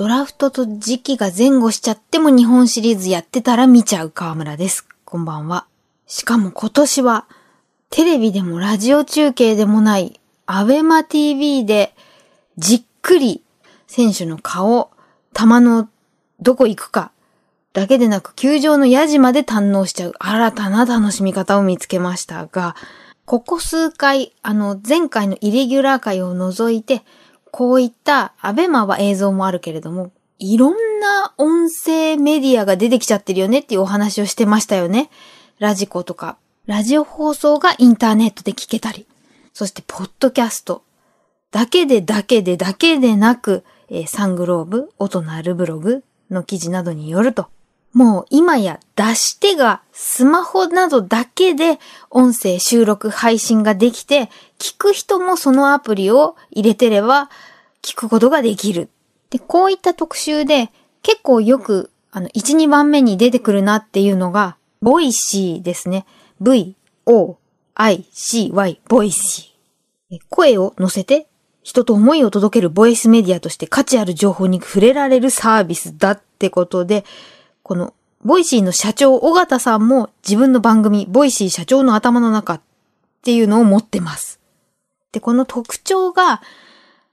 ドラフトと時期が前後しちゃっても日本シリーズやってたら見ちゃう河村です。こんばんは。しかも今年は、テレビでもラジオ中継でもない、アベマ TV で、じっくり、選手の顔、球のどこ行くか、だけでなく球場のヤジまで堪能しちゃう新たな楽しみ方を見つけましたが、ここ数回、あの、前回のイレギュラー回を除いて、こういったアベマは映像もあるけれども、いろんな音声メディアが出てきちゃってるよねっていうお話をしてましたよね。ラジコとか、ラジオ放送がインターネットで聞けたり、そしてポッドキャスト。だけでだけでだけでなく、えー、サングローブ、音のあるブログの記事などによると、もう今や出し手がスマホなどだけで音声収録配信ができて、聞く人もそのアプリを入れてれば聞くことができる。で、こういった特集で結構よくあの1、2番目に出てくるなっていうのが、 Voicy ですね。V, O, I, C, Y, Voicy。声を乗せて人と思いを届けるボイスメディアとして価値ある情報に触れられるサービスだってことで、この、 Voicy の社長、尾形さんも自分の番組、 Voicy 社長の頭の中っていうのを持ってます。で、この特徴が、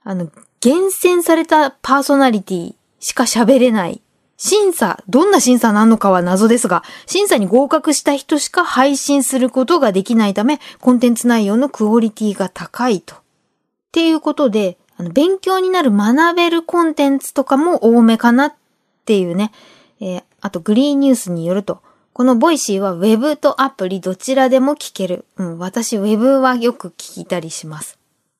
あの、厳選されたパーソナリティしか喋れない。審査、どんな審査なのかは謎ですが、審査に合格した人しか配信することができないため、コンテンツ内容のクオリティが高いと。っていうことで、あの、勉強になる学べるコンテンツとかも多めかなっていうね、えー、あとグリーンニュースによると、この Voicy は Web とアプリどちらでも聞ける。うん、私 Web はよく聞いたりします。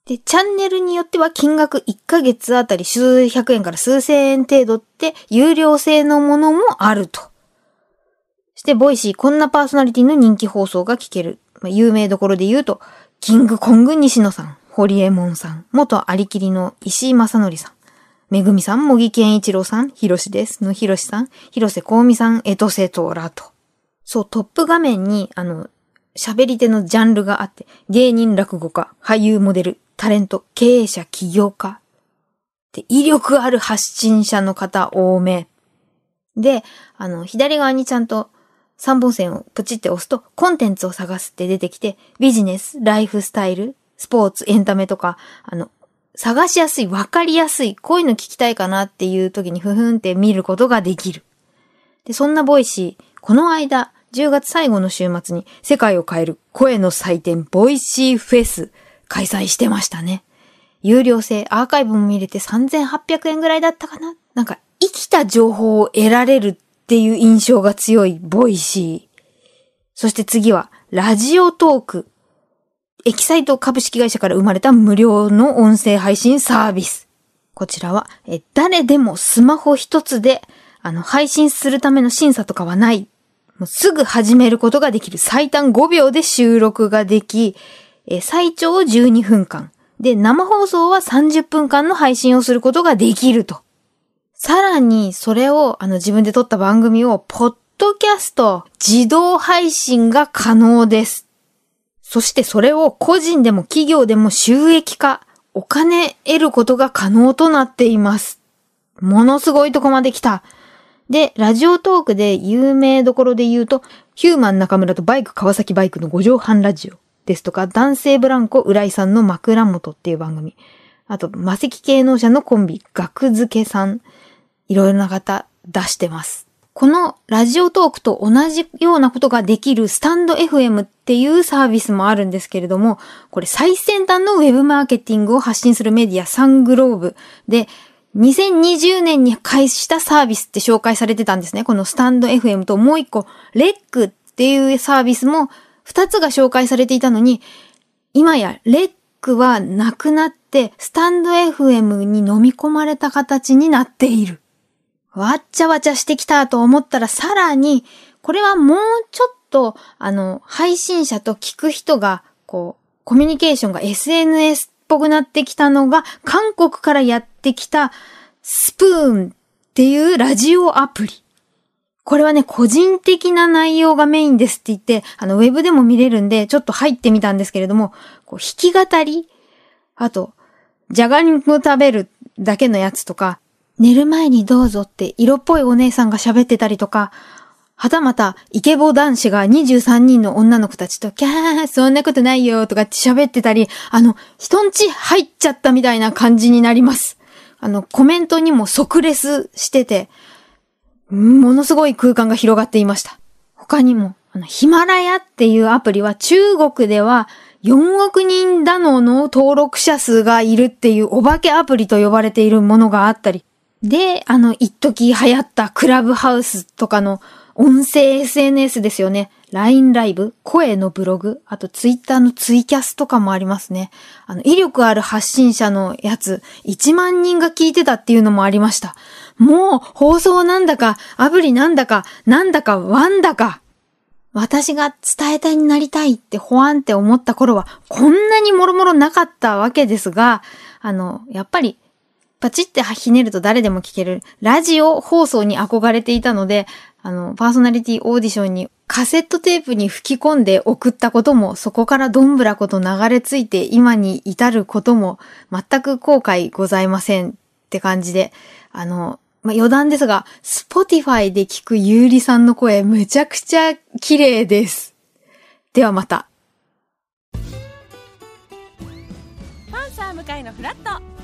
で、チャンネルによっては金額1ヶ月あたり数百円から数千円程度って有料制のものもあると。そして、 Voicy、こんなパーソナリティの人気放送が聞ける。まあ、有名どころで言うと、キングコング西野さん、ホリエモンさん、元ありきりの石井正則さん、めぐみさん、もぎけんいちろうさん、ヒロシです。のヒロシさん、広瀬香美さん、エトセトラと。そう、トップ画面に、あの、喋り手のジャンルがあって、芸人、落語家、俳優、モデル、タレント、経営者、起業家。で、威力ある発信者の方多め。で、あの、左側にちゃんと3本線をプチって押すと、コンテンツを探すって出てきて、ビジネス、ライフスタイル、スポーツ、エンタメとか、あの、探しやすい、わかりやすい、こういうの聞きたいかなっていう時にふふんって見ることができる。で、そんな Voicy、この間、10月最後の週末に世界を変える声の祭典 Voicy フェス開催してましたね。有料制、アーカイブも見れて3800円ぐらいだったかななんか生きた情報を得られるっていう印象が強い Voicy。そして次は、 Radiotalk。エキサイト株式会社から生まれた無料の音声配信サービス。こちらは、え誰でもスマホ一つで、あの、配信するための審査とかはない。もうすぐ始めることができる。最短5秒で収録ができ、え最長12分間。で、生放送は30分間の配信をすることができると。さらに、それを、あの、自分で撮った番組を、ポッドキャスト、自動配信が可能です。そしてそれを個人でも企業でも収益化、お金得ることが可能となっています。ものすごいとこまで来た。で、ラジオトークで有名どころで言うと、ヒューマン中村とバイク川崎バイクの五畳半ラジオですとか、男性ブランコ浦井さんの枕元っていう番組。あと、魔石芸能者のコンビ、学付けさん。いろいろな方出してます。このラジオトークと同じようなことができるスタンド FM っていうサービスもあるんですけれども、これ最先端のウェブマーケティングを発信するメディアサングローブで、2020年に開始したサービスって紹介されてたんですね。このスタンド FM ともう一個、レックっていうサービスも二つが紹介されていたのに、今やレックはなくなって、スタンド FM に飲み込まれた形になっている。わっちゃわちゃしてきたと思ったらさらに、これはもうちょっと、あの、配信者と聞く人が、こう、コミュニケーションが SNS ぽくなってきたのが、韓国からやってきたスプーンっていうラジオアプリ。これはね、個人的な内容がメインですって言って、あの、ウェブでも見れるんで、ちょっと入ってみたんですけれども、こう弾き語りあと、じゃがりこ食べるだけのやつとか、寝る前にどうぞって色っぽいお姉さんが喋ってたりとか、はたまた、イケボ男子が23人の女の子たちと、キャー、そんなことないよ、とかって喋ってたり、あの、人んち入っちゃったみたいな感じになります。あの、コメントにも即レスしてて、ものすごい空間が広がっていました。他にも、あの、ヒマラヤっていうアプリは中国では4億人だのの登録者数がいるっていうお化けアプリと呼ばれているものがあったり、で、あの、一時流行ったクラブハウスとかの音声 SNS ですよね。LINE ライブ、声のブログ、あと Twitter のツイキャスとかもありますね。あの、威力ある発信者のやつ、1万人が聞いてたっていうのもありました。もう、放送なんだか、アプリなんだか、なんだか、ワンだか。私が伝えたいになりたいってほわんって思った頃は、こんなにもろもろなかったわけですが、あの、やっぱり、パチってひねると誰でも聞けるラジオ放送に憧れていたので、あの、パーソナリティオーディションにカセットテープに吹き込んで送ったことも、そこからどんぶらこと流れ着いて今に至ることも、全く後悔ございませんって感じで、あの、まあ、余談ですが、 Spotify で聞くゆうりさんの声めちゃくちゃ綺麗です。ではまた。パンサー向かいのフラット